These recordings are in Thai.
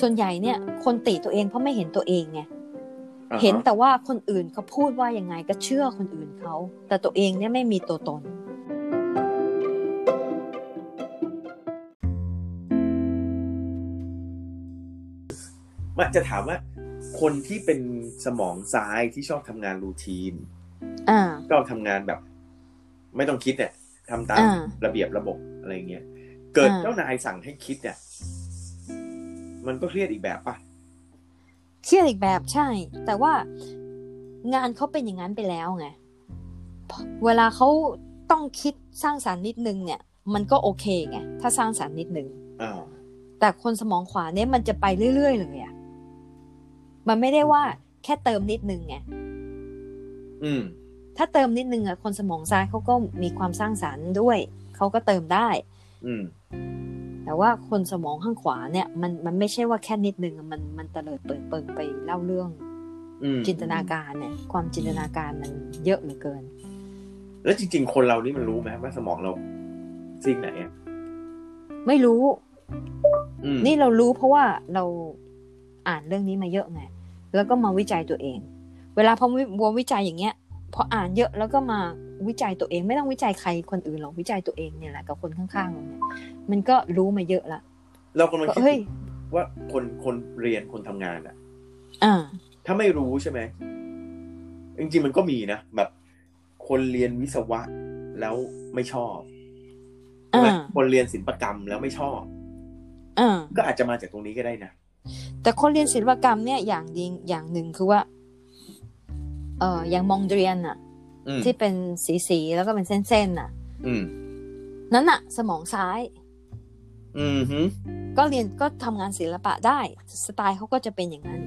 ส่วนใหญ่เนี่ยคนติตัวเองเพราะไม่เห็นตัวเองไงอ่าฮะเห็นแต่ว่าคนอื่นเขาพูดว่ายังไงก็เชื่อคนอื่นเขาแต่ตัวเองเนี่ยไม่มีตัวตนว่าจะถามว่าคนที่เป็นสมองซ้ายที่ชอบทำงานรูทีนอ่าชอบทำงานแบบ ไม่ต้องคิดเนี่ย ทำตามอ่าระเบียบระบบอะไรเงี้ยเกิดอ่าเจ้านายสั่งให้คิดเนี่ย มันก็เครียดอีกแบบป่ะเครียดอีกแบบใช่ แต่ว่างานเขาเป็นอย่างนั้นไปแล้วไงเวลาเขาต้องคิดสร้างสารรค์นิดนึงเนี่ย มันก็โอเคไงถ้าสร้างสารรค์นิดนึงอ่าแต่คนสมองขวาเนี่ยมันจะไปเรื่อยๆเลยอะมันไม่ได้ว่าแค่เติมนิดนึงไงอืม ถ้าเติมนิดนึงอะคนสมองซ้ายเขาก็มีความสร้างสารรค์ด้วยเขาก็เติมได้ อืมแต่ว่าคนสมองข้างขวาเนี่ยมันมันไม่ใช่ว่าแค่นิดนึงอะมันมันเตลิดเปิดเปิงไปเล่าเรื่องอืมจินตนาการเนี่ย ความจินตนาการมันเยอะเหลือเกิน แล้วจริง ๆ คนเรานี่มันรู้ไหมว่าสมองเราซีกไหนอะไม่รู้อืมนี่เรารู้เพราะว่าเราอ่านเรื่องนี้มาเยอะไง แล้วก็มาวิจัยตัวเอง เวลาพอววิจัยอย่างเงี้ย พออ่านเยอะแล้วก็มาวิจัยตัวเองไม่ต้องวิจัยใครคนอื่นหรอกวิจัยตัวเองเนี่ยแหละกับคนข้างๆเราเนี่ยมันก็รู้มาเยอะละเรากำลังก็คิดเฮ้ยว่าคนคนเรียนคนทำงานอะอ่าถ้าไม่รู้ใช่ไหมจริงๆมันก็มีนะแบบคนเรียนวิศวะแล้วไม่ชอบใช่ไหมอ่าคนเรียนศิลปกรรมแล้วไม่ชอบอ่าก็อาจจะมาจากตรงนี้ก็ได้นะแต่คนเรียนศิลปกรรมเนี่ยอย่างดีอย่างหนึ่งคือว่า เอออย่างมงเดรียนอะอืมที่เป็นสีสีๆแล้วก็เป็นเส้นๆน่ะอืมนั้นอะสมองซ้าย อืมฮึก็เรียนก็ทำงานศิลปะได้ สไตล์เขาก็จะเป็นอย่างนั้น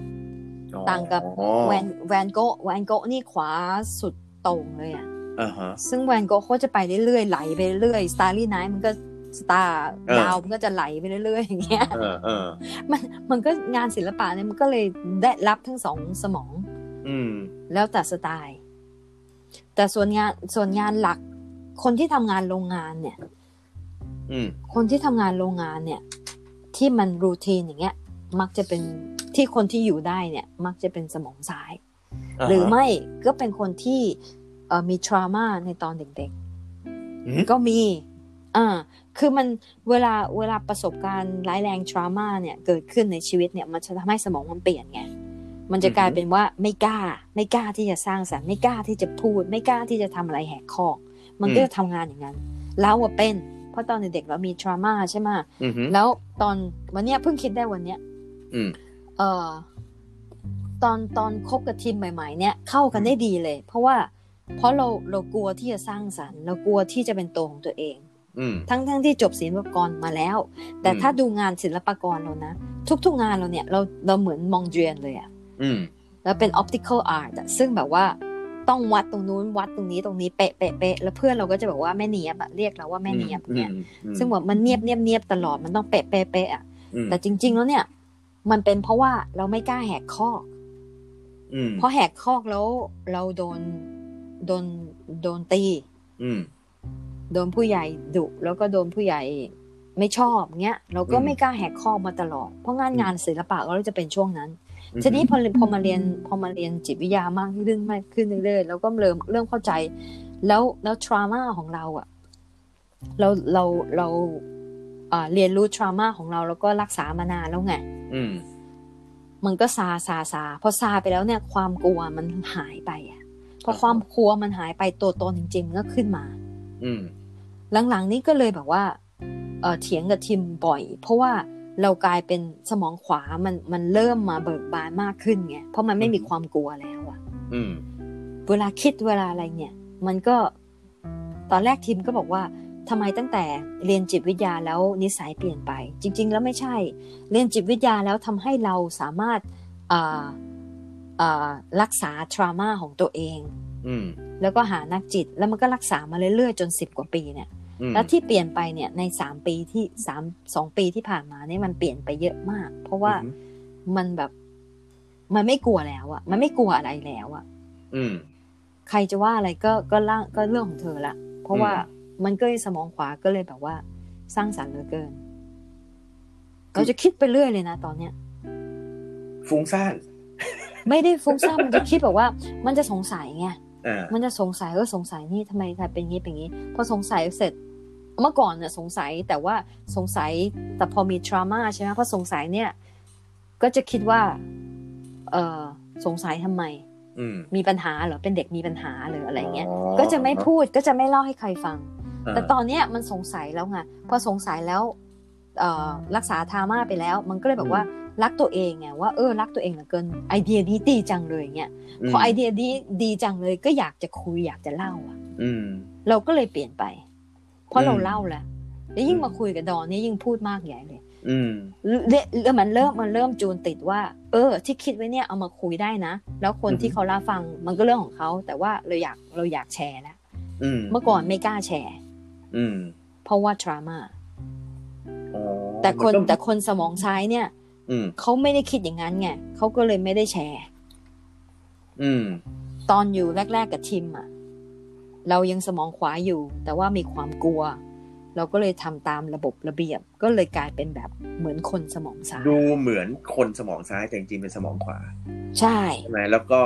อ๋อต่างกับแวนแวนโก๊ะแวนโก๊ะนี่ขวาสุดโต่งเลยอะอ่าฮะซึ่งแวนโก๊ะเขาจะไปเรื่อยๆไหลไปเรื่อย Starry Night มันก็สตาร์เออดาวมันก็จะไหลไปเรื่อยๆอย่างเงี้ยเออเออมันมันก็งานศิลปะเนี่ยมันก็เลยได้รับทั้งสองสมอง อืม แล้วแต่สไตล์ แต่ส่วนงานส่วนงานหลัก คนที่ทำงานโรงงานเนี่ย อืม คนที่ทำงานโรงงานเนี่ย ที่มันรูทีนอย่างเงี้ย มักจะเป็นที่คนที่อยู่ได้เนี่ย มักจะเป็นสมองซ้ายาฮะหรือไม่ก็เป็นคนที่เอ่อมีทรามาในตอนเด็กอืมๆก็มีอ่าคือมันเวลาเวลาประสบการณ์ร้ายแรงทรามาเนี่ย เกิดขึ้นในชีวิตเนี่ย มันจะทำให้สมองมันเปลี่ยนไง มันจะกลายเป็นว่าไม่กล้า ไม่กล้าที่จะสร้างสรรค์ไม่กล้าที่จะพูด ไม่กล้าที่จะทำอะไรแหกคอก มันก็จะทำงานอย่างนั้นเราอะเป็น เพราะตอนเด็กๆเรามีทรามาใช่ไหมอืมฮึแล้วตอนวันเนี้ยเพิ่งคิดได้วันเนี้ยอืมเอ่อตอนตอนคบกับทีมใหม่ ๆ เนี่ยเข้ากันได้ดีเลย เพราะว่า เพราะเราเรากลัวที่จะสร้างสรรค์เรากลัวที่จะเป็นตัวของตัวเองอืมทั้งทั้งที่จบศิลปากรมาแล้ว แต่อืมถ้าดูงานศิลปากรเรานะ ทุกๆงานเราเนี่ย เราเราเหมือนมองเจียนเลยอะ อืมแล้วเป็น optical art อะซึ่งแบบว่าต้องวัดตรงนู้นวัดตรงนี้ตรงนี้เป๊ะเป๊ะเป๊ะแล้วเพื่อนเราก็จะบอกว่าแม่เนียบอะเรียกเราว่าแม่เนียบเนี่ยอืมซึ่งแบบมันเนียบเนียบเนียบตลอดมันต้องเป๊ะเป๊ะเป๊ะอะอืมแต่จริง ๆ แล้วเนี่ย มันเป็นเพราะว่าเราไม่กล้าแหกคอกอืมเพราะแหกคอกแล้วเราโดนโดนโดนตีอืมโดนผู้ใหญ่ดุแล้วก็โดนผู้ใหญ่ไม่ชอบเงี้ย เราก็อืมไม่กล้าแหกคอกมาตลอด เพราะงานอืมงานศิลปะก็จะเป็นช่วงนั้นอืม ทีนี้พอพอมาเรียนพอมาเรียนจิตวิทยามากขึ้นมากขึ้นเรื่อยๆแล้วก็เริ่มเริ่มเข้าใจ แล้วแล้วทรามาของเราอะเราเราเราอ่าเรียนรู้ทรามาของเราแล้วก็รักษามานานแล้วไงอืมมันก็ซาซาซาพอซาไปแล้วเนี่ย ความกลัวมันหายไปอะพอความกลัวมันหายไปตัวตนจริงๆมันก็ขึ้นมา อืมหลังๆนี้ก็เลยแบบว่า เออเถียงกับทีมบ่อย เพราะว่า เรากลายเป็นสมองขวามันมันเริ่มมาเบิกบานมากขึ้นไงเพราะมันไม่มีความกลัวแล้วอะอืมเวลาคิดเวลาอะไรเนี่ย มันก็ตอนแรกทีมก็บอกว่าทำไมตั้งแต่เรียนจิตวิทยาแล้วนิสัยเปลี่ยนไป จริง ๆ แล้วไม่ใช่ เรียนจิตวิทยาแล้วทำให้เราสามารถอ่าอ่ารักษาทรามาของตัวเองอืมแล้วก็หานักจิตแล้วมันก็รักษามาเรื่อยๆจนสิบกว่าปีเนี่ยอืม แล้วที่เปลี่ยนไปเนี่ยในสามปีที่สามสองปีที่ผ่านมาเนี่ยมันเปลี่ยนไปเยอะมาก เพราะว่าอืมมันแบบมันไม่กลัวแล้วอะมันไม่กลัวอะไรแล้วอะอืม ใครจะว่าอะไรก็ก็ล่างก็เรื่องของเธอละเพราะว่าอืมมันก็เลยสมองขวาก็เลยแบบว่า สร้างสรรค์เหลือเกิน เราจะคิดไปเรื่อยเลยนะตอนเนี้ยฟุ้งซ่านไม่ได้ฟุ้งซ่านมันจะคิดแบบว่า มันจะสงสัยไงอ่ามันจะสงสัยเออสงสัยนี่ทำไมทำเป็นงี้เป็นงี้ พอสงสัยเสร็จ เมื่อก่อนเนี่ยสงสัยแต่ว่าสงสัยแต่พอมีทรามาใช่ไหมพอสงสัยเนี่ย ก็จะคิดว่า เออสงสัยทำไมอืมมีปัญหาเหรอเป็นเด็กมีปัญหาหรืออะไรเงี้ยอ๋อก็จะไม่พูดก็จะไม่เล่าให้ใครฟังาแต่ตอนเนี้ยมันสงสัยแล้วไงพอสงสัยแล้วเอ่อรักษาทามาไปแล้ว มันก็เลยแบบว่ารักตัวเองไงว่าเออรักตัวเองเหลือเกินไอเดียดีดีจังเลยเงี้ยพอไอเดียดีดีจังเลยก็อยากจะคุยอยากจะเล่าอะอืมเราก็เลยเปลี่ยนไป เพราะอืมเราเล่าแล้วแล้วยิ่งอืมมาคุยกับดอนนี่ยิ่งพูดมากใหญ่เลย อืมแล้วแล้วมันเริ่มมันเริ่มจูนติดว่า เออ ที่คิดไว้เนี่ยเอามาคุยได้นะ แล้วคนอือฮึที่เขารับฟังมันก็เรื่องของเขา แต่ว่าเราอยากเราอยากแชร์แล้วอืมเมื่อก่อนไม่กล้าแชร์อืมเพราะว่า trauma อ๋อแต่คนมัก็แต่คนสมองซ้ายเนี่ยอืมเขาไม่ได้คิดอย่างนั้นไงเขาก็เลยไม่ได้แชร์อืมตอนอยู่แรก ๆกับทิมอะ เรายังสมองขวาอยู่ แต่ว่ามีความกลัว เราก็เลยทำตามระบบระเบียบ ก็เลยกลายเป็นแบบเหมือนคนสมองซ้ายดูเหมือนคนสมองซ้ายแต่จริงๆเป็นสมองขวา ใช่ใช่ไหมแล้วก็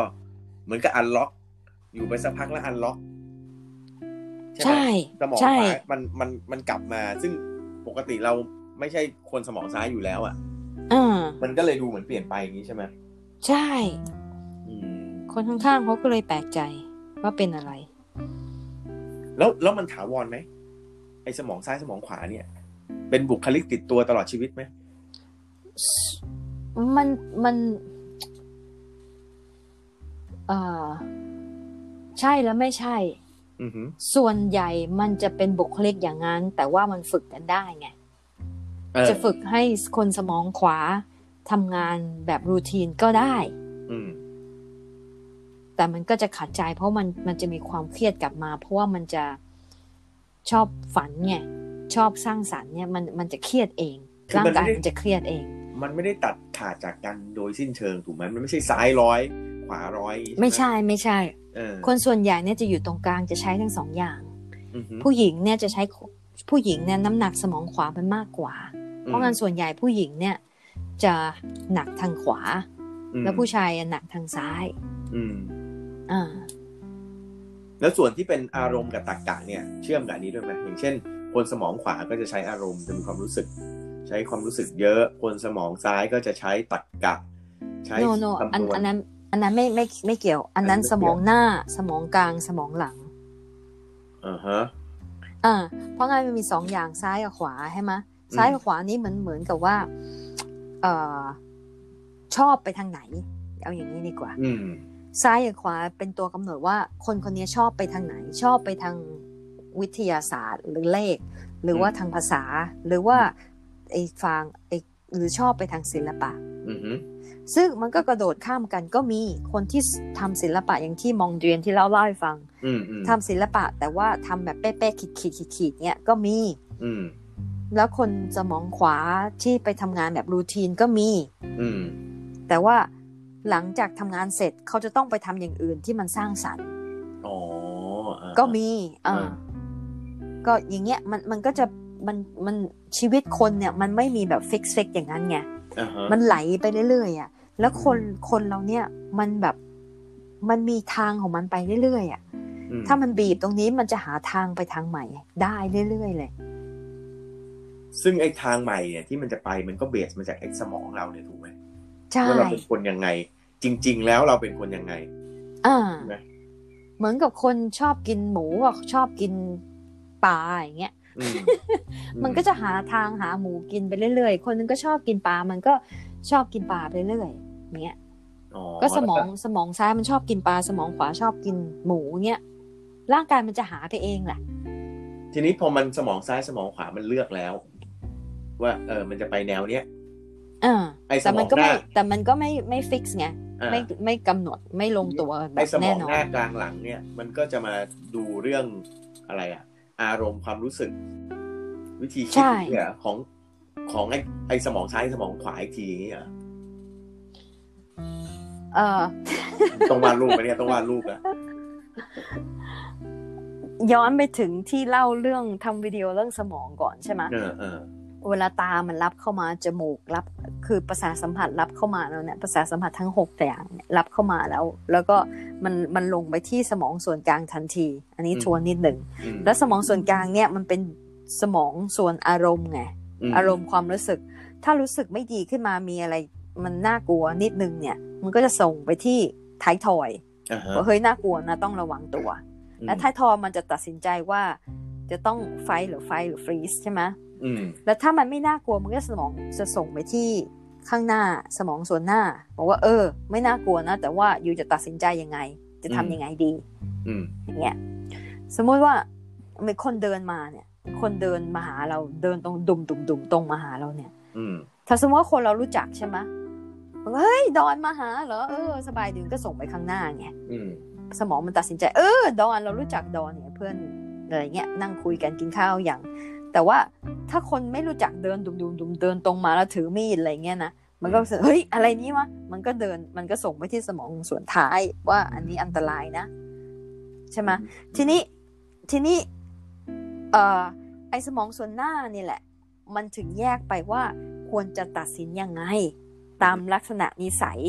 เหมือนกับอันล็อก อยู่ไปสักพักแล้วอันล็อกใช่สมองใช่ขวามันมันมันกลับมา ซึ่งปกติเราไม่ใช่คนสมองซ้ายอยู่แล้วอะอ่ามันก็เลยดูเหมือนเปลี่ยนไปอย่างนี้ใช่ไหมใช่อืมคนข้างๆเขาก็เลยแปลกใจว่าเป็นอะไร แล้วแล้วมันถาวรไหมไอ้สมองซ้ายสมองขวาเนี่ย เป็นบุคลิกติดตัวตลอดชีวิตไหมมันมันเอ่อใช่แล้วไม่ใช่อือหือส่วนใหญ่มันจะเป็นบุคลิกอย่างนั้น แต่ว่ามันฝึกกันได้ไงเออจะฝึกให้คนสมองขวาทำงานแบบรูทีนก็ได้อืม แต่มันก็จะขัดใจ เพราะมันมันจะมีความเครียดกลับมา เพราะว่ามันจะชอบฝันไงชอบสร้างสรรค์เนี่ยมันมันจะเครียดเองคือร่างมันกายไม่ได้มันจะเครียดเอง มันไม่ได้ตัดขาดจากกันโดยสิ้นเชิงถูกไหมมันไม่ใช่ซ้ายร้อย ขวาร้อย ไม่ใช่ไม่ใช่เออคนส่วนใหญ่เนี่ยจะอยู่ตรงกลางจะใช้ทั้งสองอย่างอือหือผู้หญิงเนี่ยจะใช้ผู้หญิงเนี่ยน้ำหนักสมองขวามันมากกว่า เพราะงั้นส่วนใหญ่ผู้หญิงเนี่ยจะหนักทางขวาอืมแล้วผู้ชายอะหนักทางซ้าย อืมอ่า แล้วส่วนที่เป็นอารมณ์กับตรรกะเนี่ย เชื่อมกับอันนี้ด้วยไหมอย่างเช่น คนสมองขวาก็จะใช้อารมณ์จะมีความรู้สึก ใช้ความรู้สึกเยอะ คนสมองซ้ายก็จะใช้ตรรกะ ใช้โนโนอันคำนวณอันนั้น อันนั้นไม่ไม่ไม่เกี่ยว อันนั้นอันนั้นไม่สมองหน้าสมองกลางสมองหลังอ่าฮะอ่าเพราะงั้นมันมีสองอย่างซ้ายกับขวาใช่ไหมซ้ายกับขวานี่เหมือนเหมือนกับว่า เอ่อชอบไปทางไหน เอาอย่างนี้ดีกว่า อืม ซ้ายกับขวาเป็นตัวกำหนดว่าคนคนนี้ชอบไปทางไหน ชอบไปทางวิทยาศาสตร์หรือเลข หรือว่าทางภาษา หรือว่าไอ้ฟังไอ้หรือชอบไปทางศิลปะอือหือซึ่งมันก็กระโดดข้ามกันก็มีคนที่ทำศิลปะอย่างที่มองเรียนที่เราเล่าให้ฟังอืมอืมทำศิลปะแต่ว่าทำแบบเป๊ะๆขีดขีดขีดขีดๆเนี่ยก็มีอืมแล้วคนสมองขวาที่ไปทำงานแบบรูทีนก็มี อืมแต่ว่า หลังจากทำงานเสร็จเขาจะต้องไปทำอย่างอื่นที่มันสร้างสรรค์อ๋ออ่าก็มีอ่าอ่าก็อย่างเงี้ยมันมันก็จะมันมันชีวิตคนเนี่ยมันไม่มีแบบ fix fix อย่างนั้นไงอ่าฮะมันไหลไปเรื่อยๆอะแล้วคนคนเราเนี่ยมันแบบมันมีทางของมันไปเรื่อยๆอะอืมถ้ามันบีบตรงนี้มันจะหาทางไปทางใหม่ ได้เรื่อยๆเลย ซึ่งไอ้ทางใหม่เนี่ยที่มันจะไปมันก็ base มาจากไอ้สมองเราเนี่ยถูกไหมใช่ ว่าเราเป็นคนยังไง จริง ๆ แล้วเราเป็นคนยังไงอ่าใช่ไหมเหมือนกับคนชอบกินหมูกับชอบกินปลาอย่างเงี้ยอืมมันก็จะหาทางหาหมูกินไปเรื่อยๆ คนนึงก็ชอบกินปลา มันก็ชอบกินปลาไปเรื่อยๆเงี้ยอ๋อก็สมองสมองซ้ายมันชอบกินปลา สมองขวาชอบกินหมูเงี้ยร่างกายมันจะหาไปเองแหละ ทีนี้พอมันสมองซ้ายสมองขวามันเลือกแล้ว ว่า เออมันจะไปแนวเนี้ยอ่า ไอ้สแต่มมัอนงก็หไม่น้าแต่มันก็ไม่ไม่ฟิกซ์ไงอ่า ไม่ไม่กำหนดไม่ลงตัวแบไอ้บสมแน่องนอหน น้ากลางหลังเนี่ย มันก็จะมาดูเรื่องอะไรอะอารมณ์ความรู้สึก วิธีคิดเนี่ยของของไอ้ไอ้สมองซ้ายสมองขวาอีกทีอย่างเงี้ยเหรอเออต้องวาดรูปไปเนี่ยต้องวาดรูปอะย้อนไปถึงที่เล่าเรื่องทำวิดีโอเรื่องสมองก่อนใช่ไหม เออเออ เวลาตามันรับเข้ามาจมูกรับ คือประสาทสัมผัสรับเข้ามาแล้วเนี่ยประสาทสัมผัสทั้งหกอย่างเนี่ยรับเข้ามาแล้ว แล้วก็มันมันลงไปที่สมองส่วนกลางทันที อันนี้ทวนนิดหนึ่งมแล้วสมองส่วนกลางเนี่ยมันเป็นสมองส่วนอารมณ์ไงมอารมณ์ความรู้สึก ถ้ารู้สึกไม่ดีขึ้นมามีอะไร มันน่ากลัวนิดนึงเนี่ย มันก็จะส่งไปที่ท้ายทอยอ่าฮะว่าเฮ้ยน่ากลัวนะต้องระวังตัวอืมและท้ายทอยมันจะตัดสินใจว่าจะต้องไฟหรือไฟหรือฟรีซใช่ไหมอืม แล้วถ้ามันไม่น่ากลัวมันก็สมองจะส่งไปที่ข้างหน้าสมองส่วนหน้า บอกว่า เออ ไม่น่ากลัวนะ แต่ว่าอยู่จะตัดสินใจยังไง จะทำยังไงดีอืมอย่างเงี้ยสมมุติว่ามีคนเดินมาเนี่ย คนเดินมาหาเราเดินตรงดุมดุมดุมตรงมาหาเราเนี่ย อืมถ้าสมมติว่าคนเรารู้จักใช่ไหมมันก็เฮ้ยดอนมาหาเหรอเออ สบายดีมันก็ส่งไปข้างหน้าไงอืมสมองมันตัดสินใจ เออ ดอนเรารู้จักดอนเนี่ยเพื่อนอะไรเงี้ยนั่งคุยกันกินข้าวอย่าง แต่ว่าถ้าคนไม่รู้จักเดินดุมดุมดุมเดินตรงมาแล้วถือมีดอะไรเงี้ยนะมันก็รู้สึกเฮ้ยอะไรนี้วะมันก็เดินมันก็ส่งไปที่สมองส่วนท้ายว่าอันนี้อันตรายนะใช่ไหมทีนี้ทีนี้เอ่อไอสมองส่วนหน้านี่แหละ มันถึงแยกไปว่าควรจะตัดสินยังไง ตามลักษณะนิสัย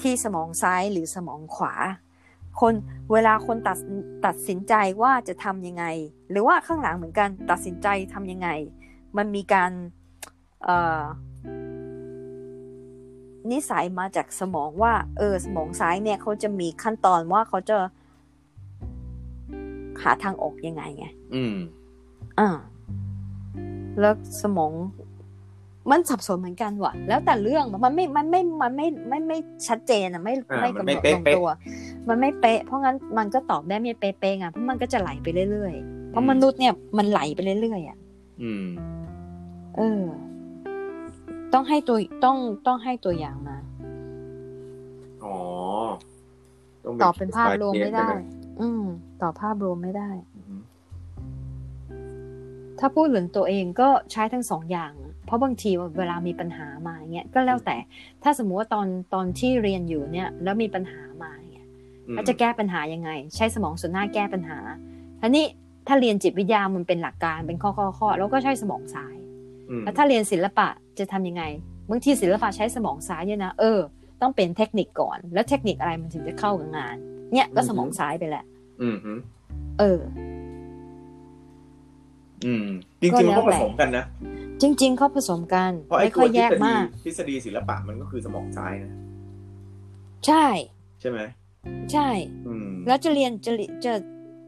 ที่สมองซ้ายหรือสมองขวา คนเวลาคนตัดตัดสินใจว่าจะทำยังไง หรือว่าข้างหลังเหมือนกันตัดสินใจทำยังไง มันมีการเอ่อนิสัยมาจากสมองว่า เออสมองซ้ายเนี่ยเขาจะมีขั้นตอนว่าเขาจะหาทางออกยังไงไง อืม อ่า แล้วสมองมันสับสนเหมือนกันว่ะ แล้วแต่เรื่องมันไม่ มันไม่ มันไม่ ไม่ไม่ชัดเจนอะ ไม่อ่าไม่มันกำหไม่นดเป๊ะลงตัว มันไม่เป๊ะ เพราะงั้นมันก็ตอบได้ไม่เป๊ะๆไงเพราะมันก็จะไหลไปเรื่อยๆ เพราะมนุษย์เนี่ยมันไหลไปเรื่อยๆอะอืม เออ ต้องให้ตัวต้องต้องให้ตัวอย่างมา อ๋องตอบเป็นภาพรวมไม่ได้ใช่หอืมตอบภาพรวมไม่ได้อืมถ้าพูดถึงตัวเองก็ใช้ทั้งสองอย่างอะเพราะบางทีเวลามีปัญหามาอย่างเงี้ยก็แล้วแต่ ถ้าสมมุติว่าตอนตอนที่เรียนอยู่เนี่ย แล้วมีปัญหามา แล้วจะแก้ปัญหายังไง ใช้สมองส่วนหน้าแก้ปัญหาทีนี้ถ้าเรียนจิตวิทยามันเป็นหลักการเป็นข้อข้อข้อแล้วก็ใช้สมองซ้ายอืมแล้วถ้าเรียนศิลปะจะทำยังไงบางทีศิลปะใช้สมองซ้ายเนี่ยนะเออต้องเป็นเทคนิคก่อน แล้วเทคนิคอะไรมันถึงจะเข้ากับงาน เนี่ยก็สมองซ้ายไปแหละอืมฮึเออ อืม จริงๆก็เขาแล้วผแต่สมกันนะจริง ๆเขาผสมกันเพราะไอ้ไม่ตัค่วอยทแยฤกษฎีมากทฤษฎีศิลปะมันก็คือสมองซ้ายนะใช่ ใช่ไหม ใช่อืมแล้วจะเรียนจะจะ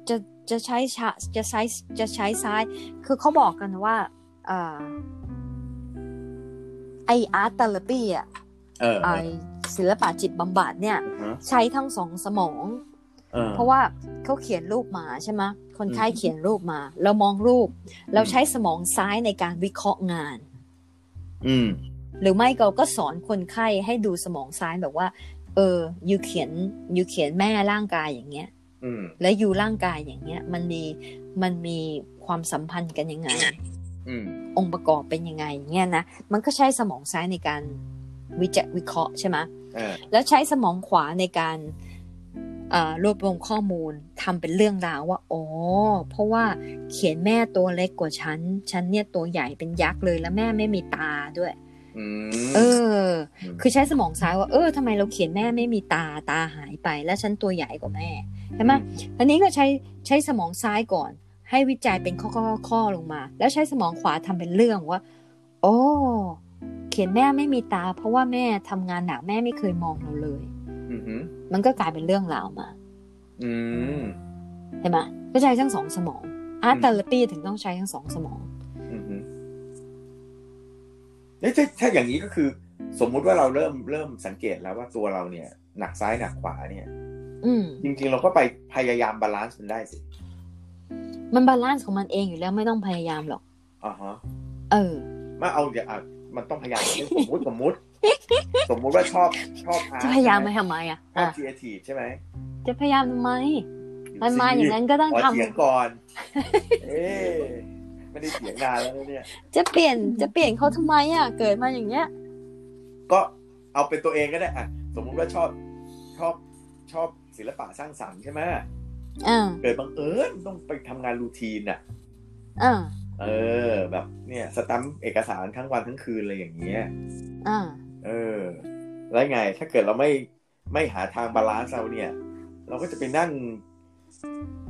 จะจะใช้ชาจะใช้จะใช้ซ้าย คือเขาบอกกันว่าอ่าไออาร์ตเทอราปีอะเออไอศิลปะจิตบำบัดเนี่ยเออใช้ทั้งสองสมองเออเพราะว่าเขาเขียนรูปมาใช่ไหมคนไข้อืมเขียนรูปมา เรามองรูป เราใช้สมองซ้ายในการวิเคราะห์งาน อืมหรือไม่เราก็สอนคนไข้ให้ดูสมองซ้ายแบบว่า เออยูเขียนยูเขียนแม่ร่างกายอย่างเงี้ยอืมและยูร่างกายอย่างเงี้ย มันมีมันมีความสัมพันธ์กันยังไงอืมองค์ประกอบเป็นยังไงเงี้ยนะมันก็ใช้สมองซ้ายในการวิจัยวิเคราะห์ใช่ไหมเออแล้วใช้สมองขวาในการเอ่อรวบรวมข้อมูลทำเป็นเรื่องราวว่าอ๋อเพราะว่าเขียนแม่ตัวเล็กกว่าฉัน ฉันเนี่ยตัวใหญ่เป็นยักษ์เลยแล้วแม่ไม่มีตาด้วยอืม เออมคือใช้สมองซ้ายว่า เออทำไมเราเขียนแม่ไม่มีตาตาหายไป แล้วฉันตัวใหญ่กว่าแม่ใช่ไหมอันนี้ก็ใช้ใช้สมองซ้ายก่อน ให้วิจัยเป็นข้อข้อข้อลงมา แล้วใช้สมองขวาทำเป็นเรื่องว่าโอ้เขียนแม่ไม่มีตา เพราะว่าแม่ทำงานหนักแม่ไม่เคยมองเราเลยอืมฮึมันก็กลายเป็นเรื่องราวมาอืมใช่ไหมก็ใช้ทั้งสองสมอง art therapy ถึงต้องใช้ทั้งสองสมองอืมฮึ เอ้ยถ้าถ้าอย่างนี้ก็คือ สมมุติว่าเราเริ่มเริ่มสังเกตแล้วว่าตัวเราเนี่ย หนักซ้ายหนักขวาเนี่ย อืมจริง ๆ เราก็ไปพยายาม balance มันได้สิ มัน balance ของมันเองอยู่แล้วไม่ต้องพยายามหรอกอ่าฮะเออมาเอาอย่าอะมันต้องพยายามสมมุติสมมุติ สมมุติว่าชอบชอบ art จะพยายามไปใช่หทำไมอะชอบอะครีเอทีฟใช่ไหมจะพยายามทำไมมันมาอย่างนั้นก็ต้องขอทำเถียงก่อน เอ๊ะ ไม่ได้เถียงนานแล้วนะเนี่ย จะเปลี่ยนจะเปลี่ยนเขาทำไมอะ เกิดมาอย่างเงี้ย ก็เอาเป็นตัวเองก็ได้อะ สมมุติว่าชอบชอบชอบศิลปะสร้างสรรค์ใช่ไหมอ่าเกิดบังเอิญต้องไปทำงาน routine อะอ่าเออ แบบเนี่ย สตัมป์เอกสารทั้งวันทั้งคืนอะไรอย่างเงี้ยอ่าเออ แล้วไง ถ้าเกิดเราไม่ไม่หาทาง balance เราเนี่ย เราก็จะไปนั่ง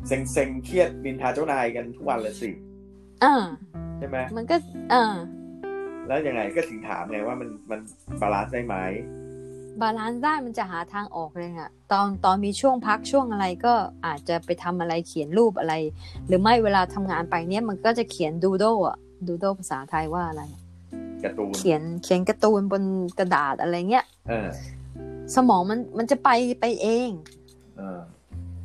เซ็งเซ็งๆเครียดนินทาเจ้านายกันทุกวันเลยสิ อ่าใช่ไหมมันก็อ่าแล้วยังไงก็ถึงถามไงว่ามันมันbalance ได้ไหม balance ได้มันจะหาทางออกเลยอะตอนตอนมีช่วงพักช่วงอะไรก็อาจจะไปทำอะไรเขียนรูปอะไร หรือไม่เวลาทำงานไปเนี้ยมันก็จะเขียนดูโดอะดูโดภาษาไทยว่าอะไรการ์ตูนเขียนเขียนการ์ตูนบนกระดาษอะไรเงี้ยเออสมองมันมันจะไปไปเองเออ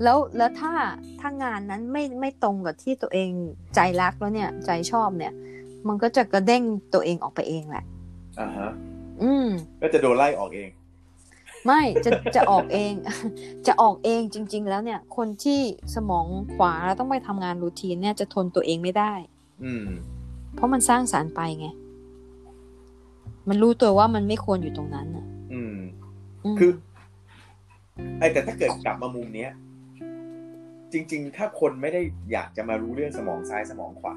แล้วแล้วถ้าถ้างานนั้นไม่ไม่ตรงกับที่ตัวเองใจรักแล้วเนี่ย ใจชอบเนี่ย มันก็จะกระเด้งตัวเองออกไปเองแหละอ่าฮะอืม ก็จะโดนไล่ออกเอง ไม่จะจะออกเอง จะออกเองจริง ๆ แล้วเนี่ย คนที่สมองขวาแล้วต้องไปทำงานรูทีนเนี่ยจะทนตัวเองไม่ได้ อืม เพราะมันสร้างสารไปไง มันรู้ตัวว่ามันไม่ควรอยู่ตรงนั้นอะ อืมมคือไอ้แต่ถ้าเกิดกลับมามุมเนี้ย จริง ๆ ถ้าคนไม่ได้อยากจะมารู้เรื่องสมองซ้ายสมองขวา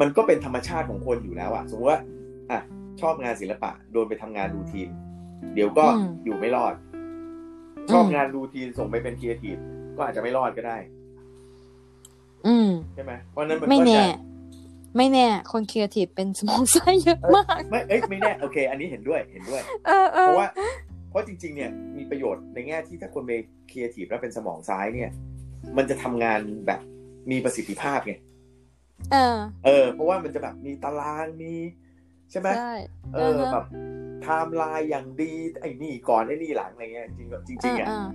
มันก็เป็นธรรมชาติของคนอยู่แล้วอะสมมติว่าอะชอบงานศิลปะ โดนไปทำงาน routine เดี๋ยวก็อยู่ไม่รอด ชอบงาน routine ส่งไปเป็นครีเอทีฟก็อาจจะไม่รอดก็ได้ อืมใช่ไหมเพราะฉะนั้นมันไม่ก็แน่จะไม่แน่ คนครีเอทีฟเป็นสมองซ้ายเยอะมาก ไม่เอ้ยไม่แน่ โอเค อันนี้เห็นด้วยเห็นด้วยเออเอเพราะว่า เพราะจริง ๆ เนี่ยมีประโยชน์ในแง่ที่ถ้าคนเป็นครีเอทีฟแล้วเป็นสมองซ้ายเนี่ย มันจะทำงานแบบมีประสิทธิภาพไงเออ เออ เพราะว่ามันจะแบบมีตารางมี ใช่ไหมใช่เออแบบไทม์ไลน์อย่างดีไอ้นี่ก่อนไอ้นี่หลังอะไรเงี้ยจริงๆจริงๆอะเออ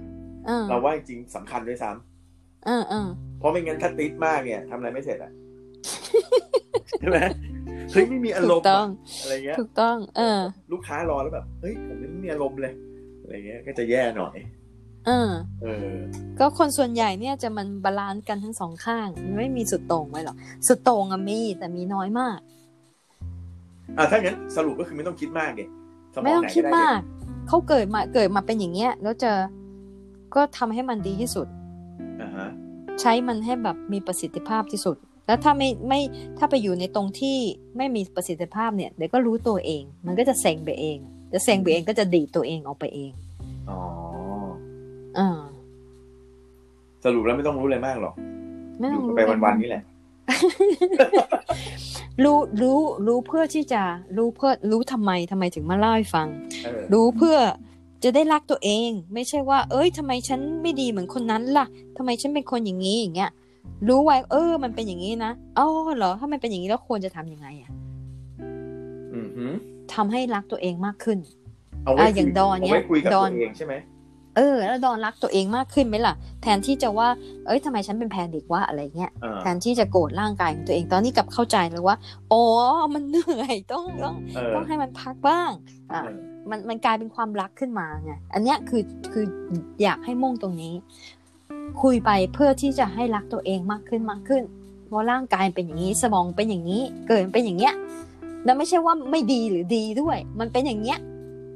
เออเราว่าจริงๆสำคัญด้วยซ้ำเออเออเพราะไม่งั้นถ้าติดมากเนี่ยทำอะไรไม่เสร็จอะใช่ไหมเฮ้ยไม่มีอาถูรกมณ์ต้องอะอะไรเงี้ยถูกต้อง เออ ลูกค้ารอแล้วแบบเฮ้ยผมไม่มีอารมณ์เลยอะไรเงี้ยก็จะแย่หน่อย เออเออ ก็คนส่วนใหญ่เนี่ยจะมัน balance กันทั้งสองข้าง มันไม่มีสุดโต่งไว้หรอก สุดโต่งอะมีแต่มีน้อยมาก อะถ้างั้นสรุปก็คือไม่ต้องคิดมากเด็สมไม่องต้องไหนคิดก็ได้มาก เขาเกิดมาเกิดมาเป็นอย่างเงี้ย แล้วจะก็ทำให้มันดีที่สุดอ่าฮะใช้มันให้แบบมีประสิทธิภาพที่สุด แล้วถ้าไม่ไม่ถ้าไปอยู่ในตรงที่ไม่มีประสิทธิภาพเนี่ยเดี๋ยวก็รู้ตัวเอง มันก็จะเซ็งไปเอง จะเซ็งไปเองก็จะดีดตัวเองออกไปเอง อ๋ออ่า สรุปแล้วไม่ต้องรู้อะไรมากหรอกไม่อต้อยู่งรู้ไปวันๆนี่แหละ รู้รู้รู้เพื่อที่จะรู้เพื่อรู้ทำไมทำไมถึงมาเล่าให้ฟังเออรู้เพื่อจะได้รักตัวเอง ไม่ใช่ว่า เอ้ยทำไมฉันไม่ดีเหมือนคนนั้นล่ะทำไมฉันเป็นคนอย่างนี้อย่างเงี้ยรู้ไว้ เออ มันเป็นอย่างนี้นะอ๋อเหรอ ถ้ามันเป็นอย่างนี้แล้วควรจะทำยังไงอะอือหือทำให้รักตัวเองมากขึ้น เอาไว้อะคุอย่างดอนเอาเนี้ยไว้คุยกับดตัอวนเองใช่ไหม เออ แล้วดอนรักตัวเองมากขึ้นไหมล่ะ แทนที่จะว่า เอ้ยทำไมฉันเป็นแพนิกวะอะไรเงี้ยเออแทนที่จะโกรธร่างกายของตัวเอง ตอนนี้กลับเข้าใจเลยว่าอ๋อมันเหนื่อย ต้องต้องเออต้องให้มันพักบ้าง อะเออมันมันกลายเป็นความรักขึ้นมาไง อันเนี้ยคือคืออยากให้มุ่งตรงนี้ คุยไปเพื่อที่จะให้รักตัวเองมากขึ้นมากขึ้น เพราะร่างกายเป็นอย่างนี้ สมองเป็นอย่างนี้ เกิดเป็นอย่างเงี้ย แล้วไม่ใช่ว่าไม่ดีหรือดีด้วย มันเป็นอย่างเงี้ย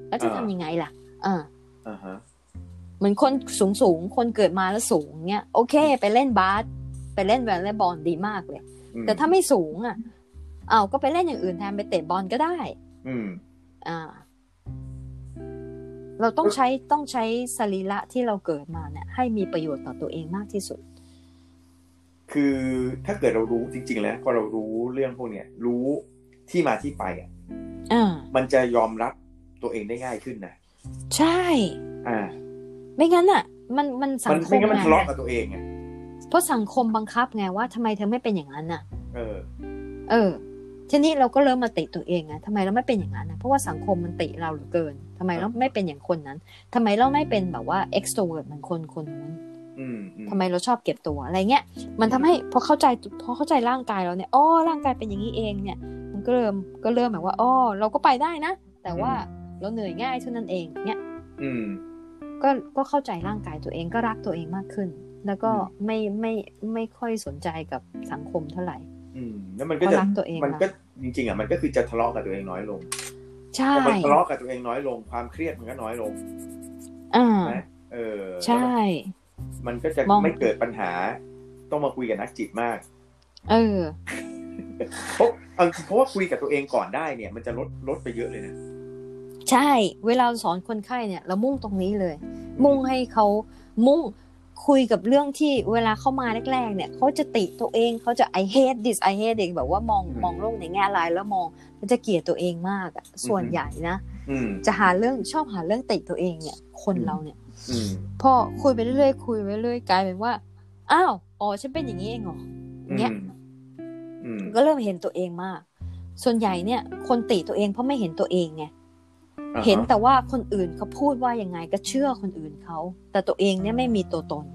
แล้วจะทำยังไงล่ะ อ่าอ่าฮะ เหมือนคนสูงสูงๆคนเกิดมาแล้วสูงเงี้ยโอเค ไปเล่นบาสไปเล่นวอลเลย์บอลดีมากเลยอืมแต่ถ้าไม่สูงอะอ้าวก็ไปเล่นอย่างอื่นแทนไปเตะบอลก็ได้ อืมอ่า เราต้องใช้ต้องใช้สรีระที่เราเกิดมาเนี่ย ให้มีประโยชน์ต่อตัวเองมากที่สุด คือถ้าเกิดเรารู้จริง ๆ แล้วพอเรารู้เรื่องพวกเนี้ยรู้ที่มาที่ไปอะอ่ามันจะยอมรับตัวเองได้ง่ายขึ้นนะใช่ อ่า ไม่งั้นอะ มันมันสัมันงคไม่มงั้นมันไงทะเลาะกับตัวเองไงเพราะสังคมบังคับไงว่าทำไมเธอไม่เป็นอย่างนั้นน่ะ เออ เออทีนี้เราก็เริ่มมาติตัวเองไงทำไมเราไม่เป็นอย่างนั้นนะเพราะว่าสังคมมันติเราเหลือเกินทำไมเราไม่เป็นอย่างคนนั้นทำไมเราไม่เป็นแบบว่า extrovert เหมือนคนคนนู้นอืมอืมทำไมเราชอบเก็บตัวอะไรเงี้ย มันทำให้พอเข้าใจพอเข้าใจร่างกายเราเนี่ยอ๋อร่างกายเป็นอย่างนี้เองเนี่ย มันก็เริ่มก็เริ่มแบบว่าอ๋อเราก็ไปได้นะ แต่ว่าเราเหนื่อยง่ายเท่านั้นเองเนี่ย อืม ก็ก็เข้าใจร่างกายตัวเองก็รักตัวเองมากขึ้น แล้วก็อืมไม่ไม่ไม่ค่อยสนใจกับสังคมเท่าไหร่ อืมแล้วมันก็เพจะราะรักตัวเองมันก็จริงๆอะมันก็คือจะทะเลาะกับตัวเองน้อยลงใช่พอมันทะเลาะกับตัวเองน้อยลง ความเครียดมันก็น้อยลงอ่านะเออใช่ มันก็จะมองไม่เกิดปัญหา ต้องมาคุยกับนักจิตมาก เออเพราะเอาจริงเพราะว่าคุยกับตัวเองก่อนได้เนี่ย มันจะลดลดไปเยอะเลยนะ ใช่ เวลาสอนคนไข้เนี่ย เรามุ่งตรงนี้เลย มุ่งให้เขามุ่งคุยกับเรื่องที่เวลาเข้ามาแรกๆ เนี่ยเขาจะติตัวเองเขาจะ I hate this I hate เองแบบว่ามองอืมมองโลกในแง่ร้ายแล้วมองแล้วจะเกลียดตัวเองมากอะส่วนอือฮึใหญ่นะอืมจะหาเรื่องชอบหาเรื่องติตัวเองเนี่ย คนอืมเราเนี่ยอืมพอคุยไปเรื่อยๆคุยไปเรื่อยๆกลายเป็นว่าอ้าวอ๋อฉันเป็นอย่างนี้เองเหรอเนี่ยอืมก็เริ่มเห็นตัวเองมาก ส่วนใหญ่เนี่ย คนติตัวเองเพราะไม่เห็นตัวเองไงอ่าฮะ เห็นแต่ว่าคนอื่นเขาพูดว่ายังไงก็เชื่อคนอื่นเขาแต่ตัวเองเนี่ยไม่มีตัวตน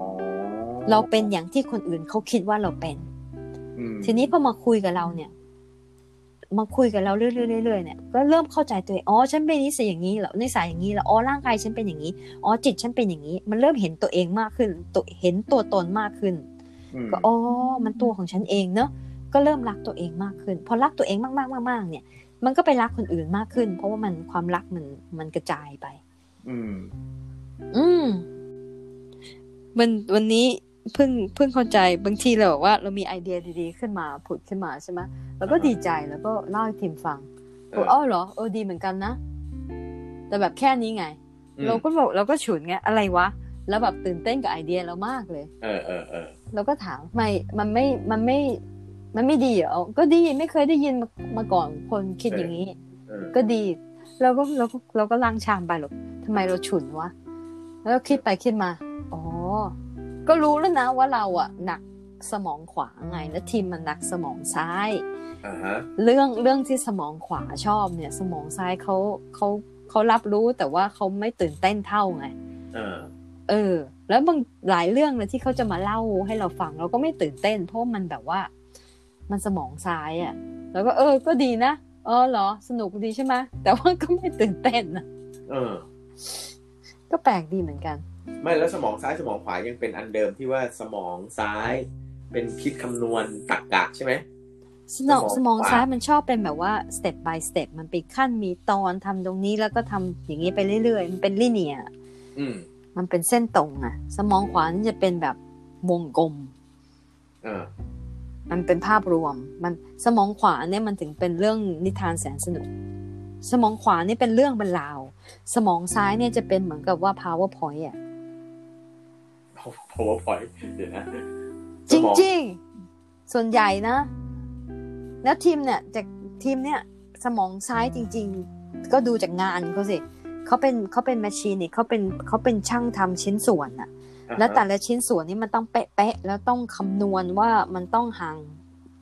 อ๋อเราเป็นอย่างที่คนอื่นเขาคิดว่าเราเป็นอืมทีนี้พอมาคุยกับเราเนี่ย มาคุยกับเราเรื่อยๆเรื่อยๆเนี่ยก็เริ่มเข้าใจตัวเองอ๋อฉันเป็นนิสัยอย่างนี้เหรอนิสัยอย่างนี้เหรออ๋อร่างกายฉันเป็นอย่างนี้อ๋อจิตฉันเป็นอย่างนี้ มันเริ่มเห็นตัวเองมากขึ้นตัวเห็นตัวตนมากขึ้นมก็อ๋อมันตัวของฉันเองเนอะก็เริ่มรักตัวเองมากขึ้น พอรักตัวเองมากๆมากๆเนี่ย มันก็ไปรักคนอื่นมากขึ้น เพราะว่ามันความรักมันมันกระจายไป อืม อืม มันวันนี้เพิ่งเพิ่งเข้าใจบางทีเราบอกว่า เรามีไอเดียดีๆขึ้นมาผุดขึ้นมาใช่ไหมแล้วก็อ่าฮะดีใจแล้วก็เล่าให้ทีมฟังเอบอกออ๋อเหรอเออดีเหมือนกันนะ แต่แบบแค่นี้ไงอืมเราก็บอกเราก็ฉุนไงอะไรวะแล้วแบบตื่นเต้นกับไอเดียเรามากเลย เออเออเออเราก็ถามทำไมมันไม่มันไม่ มันไม่ดีเหรอก็ดีไม่เคยได้ยินมามาก่อนคนคิดอย่างนี้เออก็ดีเราก็เราก็เราก็ล้างชามไปหรอกทำไมเราฉุนวะแล้วก็คิดไปคิดมาอ๋อก็รู้แล้วนะว่าเราอะหนักสมองขวาไงแล้วทีมมันหนักสมองซ้ายอ่าฮะเรื่องเรื่องที่สมองขวาชอบเนี่ย สมองซ้ายเขาเขาเขารับรู้แต่ว่าเขาไม่ตื่นเต้นเท่าไงเออเออ แล้วบางหลายเรื่องเลยที่เขาจะมาเล่าให้เราฟังเราก็ไม่ตื่นเต้น เพราะว่ามันแบบว่า มันสมองซ้ายอะ่ะ แล้วก็เออ ก็ดีนะเออเหรอ สนุกดีใช่ไหมแต่ว่าก็ไม่ตื่นเต้นนะเออ ก็แปลกดีเหมือนกัน ไม่แล้วสมองซ้ายสมองขวายังเป็นอันเดิมที่ว่าสมองซ้ายเป็นคิดคำนวณตรรกะใช่ไหมสมองสสมมอองงขวาซ้ายมันชอบเป็นแบบว่า step by step มันเป็นขั้นมีตอนทำตรงนี้แล้วก็ทำอย่างนี้ไปเรื่อยๆ มันเป็นลิเนียอืมมันเป็นเส้นตรงอะสมองขวานี่จะเป็นแบบวงกลม เออ มันเป็นภาพรวม มันสมองขวาเนี่ยมันถึงเป็นเรื่องนิทานแสนสนุก สมองขวานี่เป็นเรื่องบรรลาว สมองซ้ายเนี่ยจะเป็นเหมือนกับว่า powerpoint อะ powerpoint เดี๋ยวนะจสมองริงๆส่วนใหญ่นะ แล้วทีมเนี่ยจากทีมเนี่ยสมองซ้ายจริง ๆ ก็ดูจากงานเขาสิเขาเป็นเขาเป็น machinist เขาเป็นเขาเป็นช่างทำชิ้นส่วนอะอ่าฮะ แล้วแต่ละชิ้นส่วนนี้มันต้องเป๊ะๆแล้วต้องคำนวณว่ามันต้องห่าง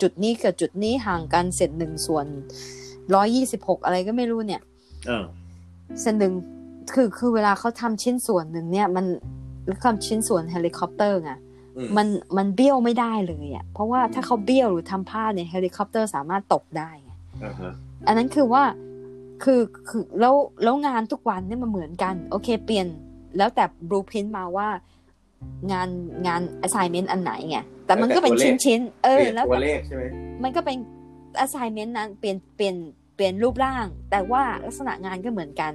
จุดนี้กับจุดนี้ห่างกันเศษหนึ่งส่วนร้อยยี่สิบหกอะไรก็ไม่รู้เนี่ยเออเศษหนึ่งคือคือเวลาเขาทำชิ้นส่วนหนึ่งเนี่ย มันทำชิ้นส่วนเฮลิคอปเตอร์ไงอืมมันมันเบี้ยวไม่ได้เลยอะเพราะว่าถ้าเขาเบี้ยวหรือทำพลาดเนี่ยเฮลิคอปเตอร์สามารถตกได้ไงอ่าฮะอันนั้นคือว่าคือคือแล้วแล้วงานทุกวันเนี่ยมันเหมือนกัน โอเค เปลี่ยนแล้วแต่บลูพินมาว่า งานงาน assignment อันไหนไงแต่มันก็เป็นชิ้นชิ้นๆเอเปอลี่ยนแล้วตัวเลขใช่ไหมมันก็เป็น assignment นั้นเปลี่ยนเปลี่ยนเปลี่ยนรูปร่าง แต่ว่าลักษณะงานก็เหมือนกัน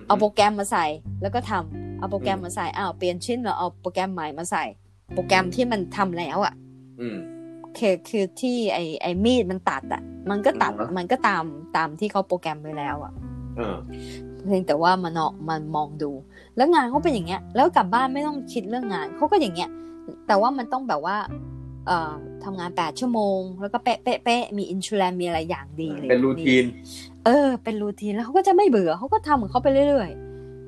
มเอาโปรแกรมมาใส่แล้วก็ทำเอาโปรแกรมมาใส่อ้าวเปลี่ยนชิ้นแล้วเอาโปรแกรมใหม่มาใส่ โปรแกรมที่มันทำแล้วอะอืมคือคือที่ไอไอมีดมันตัดอะ มันก็ตัดอือฮะมันก็ตามตามที่เขาโปรแกรมไว้แล้วอะ เออเพียงแต่ว่ามันเนาะมันมองดู แล้วงานเขาเป็นอย่างเงี้ย แล้วกลับบ้านไม่ต้องคิดเรื่องงานเขาก็อย่างเงี้ย แต่ว่ามันต้องแบบว่า เอ่อทำงานแปดชั่วโมง แล้วก็เป๊ะเป๊ะเป๊ะมีอินชูแลนมีอะไรอย่างดีเลยเป็นรูทีน เออ เป็นรูทีนแล้วเขาก็จะไม่เบื่อเขาก็ทำของเขาไปเรื่อย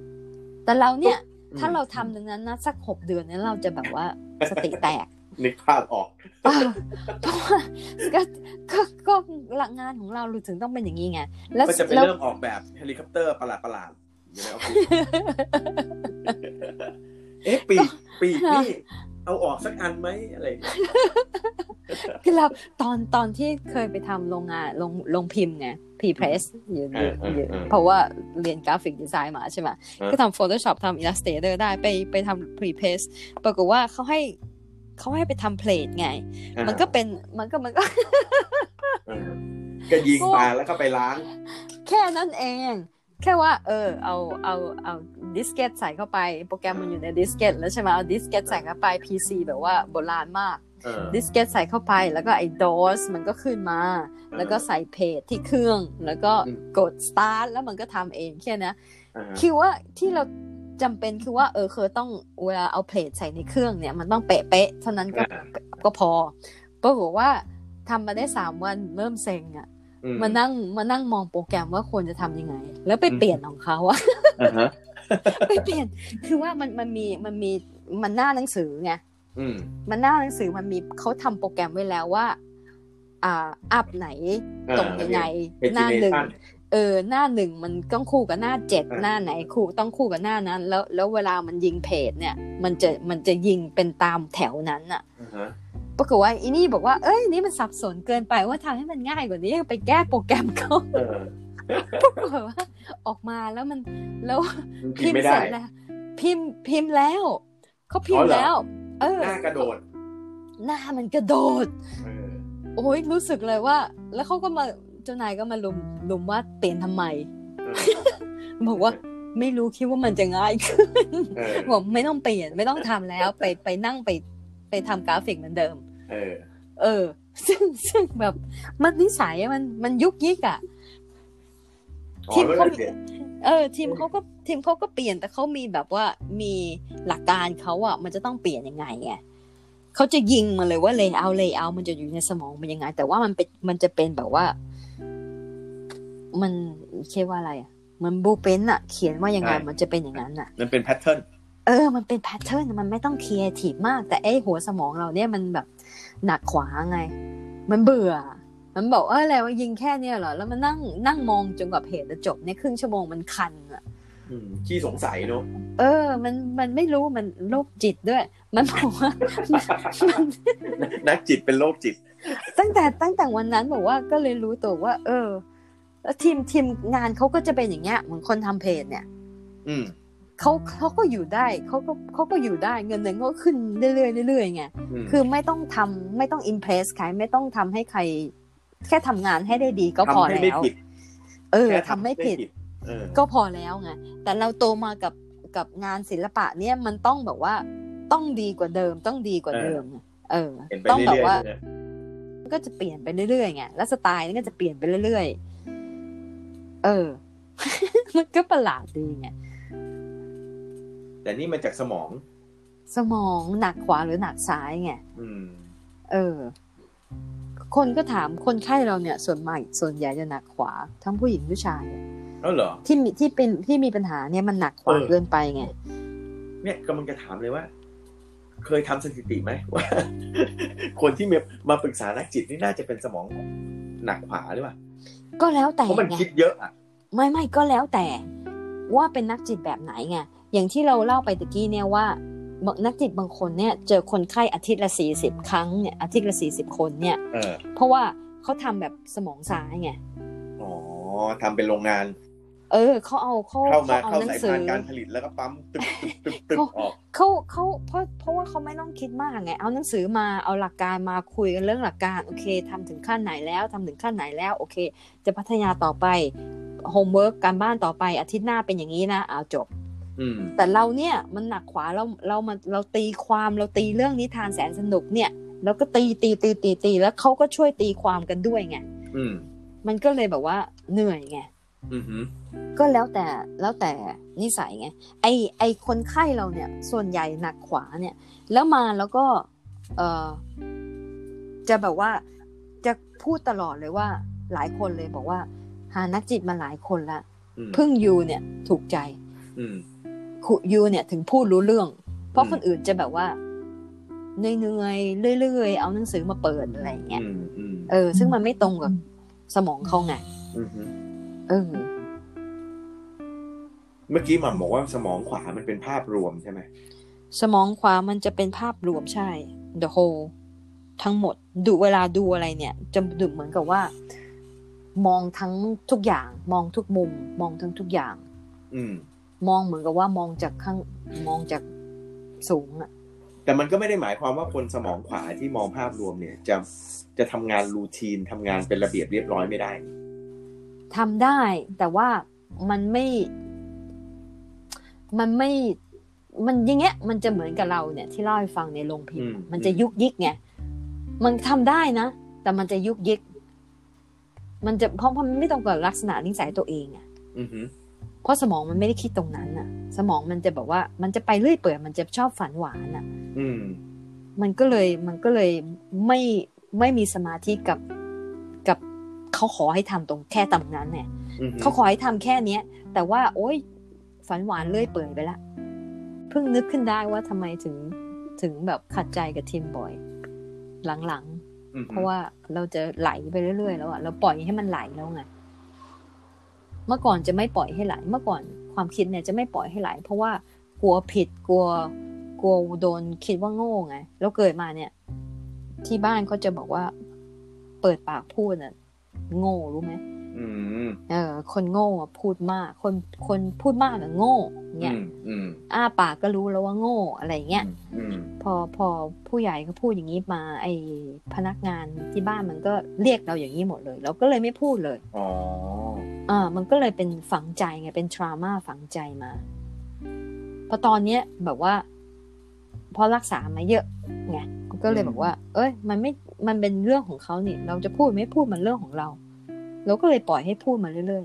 ๆ แต่เราเนี่ย ถ้าเราทำดังนั้นนะสักหกเดือนนั้นเราจะแบบว่าสติแตก นึกภาพออกเออเพราะว่าก็ก็ก็หลักงานของเราถึงต้องเป็นอย่างนี้ไงแล้วก็จะไปแล้วเริ่มออกแบบเฮลิคอปเตอร์ประหลาดประหลาดๆอยู่ในออฟฟิศเอ๊ะปีกปีกนี่เอาออกสักอันไหมอะไรอย่างเงี้ยคือเราตอนตอนที่เคยไปทำโรงงานโรงโรงพิมพ์ไงพีเพรสอยู่อยู่อยู่เพราะว่าเรียน graphic design มาใช่ไหมก็ทำ Photoshop ทำ Illustrator ได้ไปไปทำ pre press ปรากฏว่าเขาให้ เขาให้ไปทำ plate ไง มันก็เป็นมันก็มันก็เออก็ยิงมาแล้วก็ไปล้าง แค่นั้นเอง แค่ว่า เออ เอาเอาเอา diskette ใส่เข้าไป โปรแกรมมันอยู่ใน diskette แล้วใช่ไหมเอา diskette ใส่เข้าไป PC แบบว่าโบราณมากเออ diskette ใส่เข้าไปแล้วก็ไอ้ DOS มันก็ขึ้นมา แล้วก็ใส่เพจที่เครื่อง แล้วก็อืมกด start แล้วมันก็ทำเองแค่นะอ่าฮะคือว่าที่เรา จำเป็นคือว่าเออคือต้องเวลาเอาเพลทใส่ในเครื่องเนี่ย มันต้องเป๊ะๆเท่านั้นก็อ่าก็พอปรากฏว่าทำมาได้สามวันเริ่มเซ็งอะอืมมานั่งมานั่งมองโปรแกรมว่าควรจะทำยังไง แล้วไปอืมเปลี่ยนของเขาอะอ่าฮะไปเปลี่ยนคือว่ามันมันมีมันมีมันหน้าหนังสือไงอืมมันหน้าหนังสือมันมีเขาทำโปรแกรมไว้แล้วว่า อ่าอัพไหนอ่าตรงยังไงมันมีหน้าหนึ่ง Pagination เออหน้าหนึ่งมันต้องคู่กับหน้าเจ็ดอ่าหน้าไหนคู่ต้องคู่กับหน้านั้น แล้วแล้วเวลามันยิงเพจเนี่ย มันจะมันจะยิงเป็นตามแถวนั้นอะอ่าฮะปรากฏว่าอีนี่บอกว่าเอ้ยนี่มันสับสนเกินไปว่าทำให้มันง่ายกว่านี้ไปแก้โปรแกรมเขาเออปรากฏว่าออกมาแล้วมันแล้วมันพิพิมมพ์พ์ไม่เสได้ร็จแล้วพิมพ์พิมพ์แล้วเขาพิมอ๋อพ์เหรอแล้ว เออหน้ากระโดด หน้ามันกระโดดเออโอ้ยรู้สึกเลยว่า แล้วเขาก็มา เจ้านายก็มาลุมลุมว่าเปลี่ยนทำไมเออบอกว่าไม่รู้คิดว่ามันจะง่ายขึ้นเออบอกไม่ต้องเปลี่ยนไม่ต้องทำแล้ว ไปไปนั่งไปไปทำกราฟิกเหมือนเดิม เออ เออ ซึ่งซึ่งแบบมันนิสัยอะมันมันยุกยิกอะอ๋อทีมแล้วเขาก็เปลี่ยนเออ ทีมเขาก็ทีมเขาก็เปลี่ยนแต่เขามีแบบว่ามีหลักการเขาอะมันจะต้องเปลี่ยนยังไงไงเขาจะยิงมาเลยว่าเลยเอาเลยเอามันจะอยู่ในสมองมันยังไง แต่ว่ามันเป็นมันจะเป็นแบบว่า มันเรียกว่าอะไรอะมันบูเป็นอะ เขียนว่ายังไงมันจะเป็นอย่างนั้นอะ มันเป็น pattern เออ มันเป็น pattern มันไม่ต้องครีเอทีฟมาก แต่ไอ้หัวสมองเราเนี่ยมันแบบหนักขวาไง มันเบื่อ มันบอกเอออะไรว่ายิงแค่เนี้ยเหรอ แล้วมันนั่งนั่งมองจนกว่าเพจจะจบเนี่ยครึ่งชั่วโมงมันคันอะอืมขี้สงสัยเนอะเออ มันมันไม่รู้มันโรคจิตด้วย มันบอกว่ามันนักจิตเป็นโรคจิต ตั้งแต่ตั้งแต่วันนั้นบอกว่าก็เลยรู้ตัวว่า เออ แล้วทีมทีมงานเขาก็จะเป็นอย่างเงี้ยเหมือนคนทำเพจเนี่ย อืมเขาเขาก็อยู่ได้เขาก็เขาก็อยู่ได้เงินเดือนเขาก็ขึ้นเรื่อยๆเรื่อยๆไงอืมคือไม่ต้องทำไม่ต้องอิมเพรสใครไม่ต้องทำให้ใคร แค่ทำงานให้ได้ดีก็พอทำให้ไม่แล้วผิดเออแค่ทำไม่ผิดเออก็พอแล้วไงแต่เราโตมากับกับงานศิลปะเนี่ยมันต้องแบบว่าต้องดีกว่าเดิมต้องดีกว่าเดิมไงเออเห็นไปต้องเรื่แบบอยว่าๆนะก็จะเปลี่ยนไปเรื่อยๆไงแล้วสไตล์นี่ก็จะเปลี่ยนไปเรื่อยๆ เออ มันก็ประหลาดดีไงแต่นี่มาจากสมอง สมองหนักขวาหรือหนักซ้ายไงอืมเออ คนก็ถามคนไข้เราเนี่ย ส่วนใหญ่ส่วนใหญ่จะหนักขวา ทั้งผู้หญิงผู้ชายเอ้าเหรอที่มีที่เป็นที่มีปัญหาเนี่ยมันหนักขวาเออเกินไปไงเนี่ยกำลังจะถามเลยว่า เคยทำสถิติไหมว่า คนที่มามาปรึกษานักจิตนี่น่าจะเป็นสมองหนักขวาหรือเปล่าก็แล้วแต่เพราะมันไงคิดเยอะอะ ไม่ไม่ก็แล้วแต่ว่าเป็นนักจิตแบบไหนไงอย่างที่เราเล่าไปตะกี้เนี่ยว่าบางนักจิตบางคนเนี่ยเจอคนไข้อาทิตย์ละสี่สิบครั้งเนี่ยอาทิตย์ละสี่สิบคนเนี่ยเออเพราะว่าเขาทำแบบสมองซ้ายไงอ๋อทำเป็นโรงงาน เออเขาเอาเขาเข้ามาเอาเข้าหนังสายสืพาอนการผลิตแล้วก็ปั๊มตึกตึกตึกตึกเขาออกเขาเขาเพราะเพราะว่าเขาไม่ต้องคิดมากไงเอาหนังสือมาเอาหลักการมาคุยกันเรื่องหลักการโอเคทำถึงขั้นไหนแล้วทำถึงขั้นไหนแล้วโอเค จะพัฒนาต่อไป homework การบ้านต่อไปอาทิตย์หน้าเป็นอย่างนี้นะเอาจบอืมแต่เราเนี่ยมันหนักขวาเราเรามาเราตีความเราตีเรื่องนิทานแสนสนุกเนี่ย แล้วก็ตีตีตีตีตีแล้วเขาก็ช่วยตีความกันด้วยไงอืมมันก็เลยแบบว่าเหนื่อยไงอืมฮึก็แล้วแต่แล้วแต่นิสัยไงไอไอคนไข้เราเนี่ย ส่วนใหญ่หนักขวาเนี่ย แล้วมาแล้วก็ เออจะแบบว่าจะพูดตลอดเลยว่า หลายคนเลยบอกว่า หานักจิตมาหลายคนละอืมพึ่งยูเนี่ยถูกใจอืมคุยูเนี่ยถึงพูดรู้เรื่อง เพราะอืมคนอื่นจะแบบว่าเหนื่อยๆเรื่อยๆเอาหนังสือมาเปิดอะไรอย่างเงี้ยอืมอืมเออ ซึ่งมันไม่ตรงกับสมองเขาไงอืมฮึเออเมื่อกี้หม่ำบอกว่าสมองขวามันเป็นภาพรวมใช่ไหมสมองขวามันจะเป็นภาพรวมใช่ the whole ทั้งหมดดูเวลาดูอะไรเนี่ย จะดูเหมือนกับว่า มองทั้งทุกอย่าง มองทุกมุม มองทั้งทุกอย่าง อืม มองเหมือนกับว่ามองจากข้างมองจากสูงอะแต่มันก็ไม่ได้หมายความว่าคนสมองขวาที่มองภาพรวมเนี่ย จะจะทำงานรูทีนทำงานเป็นระเบียบเรียบร้อยไม่ได้ทำได้ แต่ว่ามันไม่ มันไม่มันอย่างเงี้ย มันจะเหมือนกับเราเนี่ย ที่เล่าให้ฟังในโรงพิมพ์อืมมันจะยุกยิกไงมันทำได้นะ แต่มันจะยุกยิก มันจะเพราะเพราะมันไม่ตรงกับลักษณะนิสัยตัวเองอะอือฮึเพราะสมองมันไม่ได้คิดตรงนั้นน่ะ สมองมันจะแบบว่า มันจะไปเรื่อยเปื่อยมันจะชอบฝันหวานน่ะอืมมันก็เลยมันก็เลยไม่ไม่มีสมาธิกับกับเขาขอให้ทำตรงแค่ตรงนั้นเนี่ยอือฮึเขาขอให้ทำแค่เนี้ย แต่ว่า โอ๊ยฝันหวานเรื่อยเปื่อยไปละเพิ่งนึกขึ้นได้ว่าทำไมถึงถึงแบบขัดใจกับทีมบ่อย หลังอือๆฮึ เพราะว่าเราจะไหลไปเรื่อยๆแล้วอะเราปล่อยให้มันไหลแล้วไงเมื่อก่อนจะไม่ปล่อยให้ไหล เมื่อก่อนความคิดเนี่ยจะไม่ปล่อยให้ไหล เพราะว่ากลัวผิดกลัวกลัวโดนคิดว่าโง่ไงแล้วเกิดมาเนี่ย ที่บ้านเขาจะบอกว่า เปิดปากพูดน่ะ โง่รู้ไหมอืม เออ คนโง่อะพูดมาก คนคนพูดมากอะโง่เนี่ยอืมอืมอ้าปากก็รู้แล้วว่าโง่อะไรเงี้ยอืมพอพอผู้ใหญ่เขาพูดอย่างนี้มา ไอพนักงานที่บ้านมันก็เรียกเราอย่างนี้หมดเลย เราก็เลยไม่พูดเลยอ๋ออ่ามันก็เลยเป็นฝังใจไงเป็นทรามาฝังใจมาพอตอนเนี้ยแบบว่า พอรักษามาเยอะไงมันก็เลยบอกว่า เอ้ย มันไม่มันเป็นเรื่องของเขานี่ เราจะพูดไม่พูดมันเรื่องของเรา เราก็เลยปล่อยให้พูดมาเรื่อย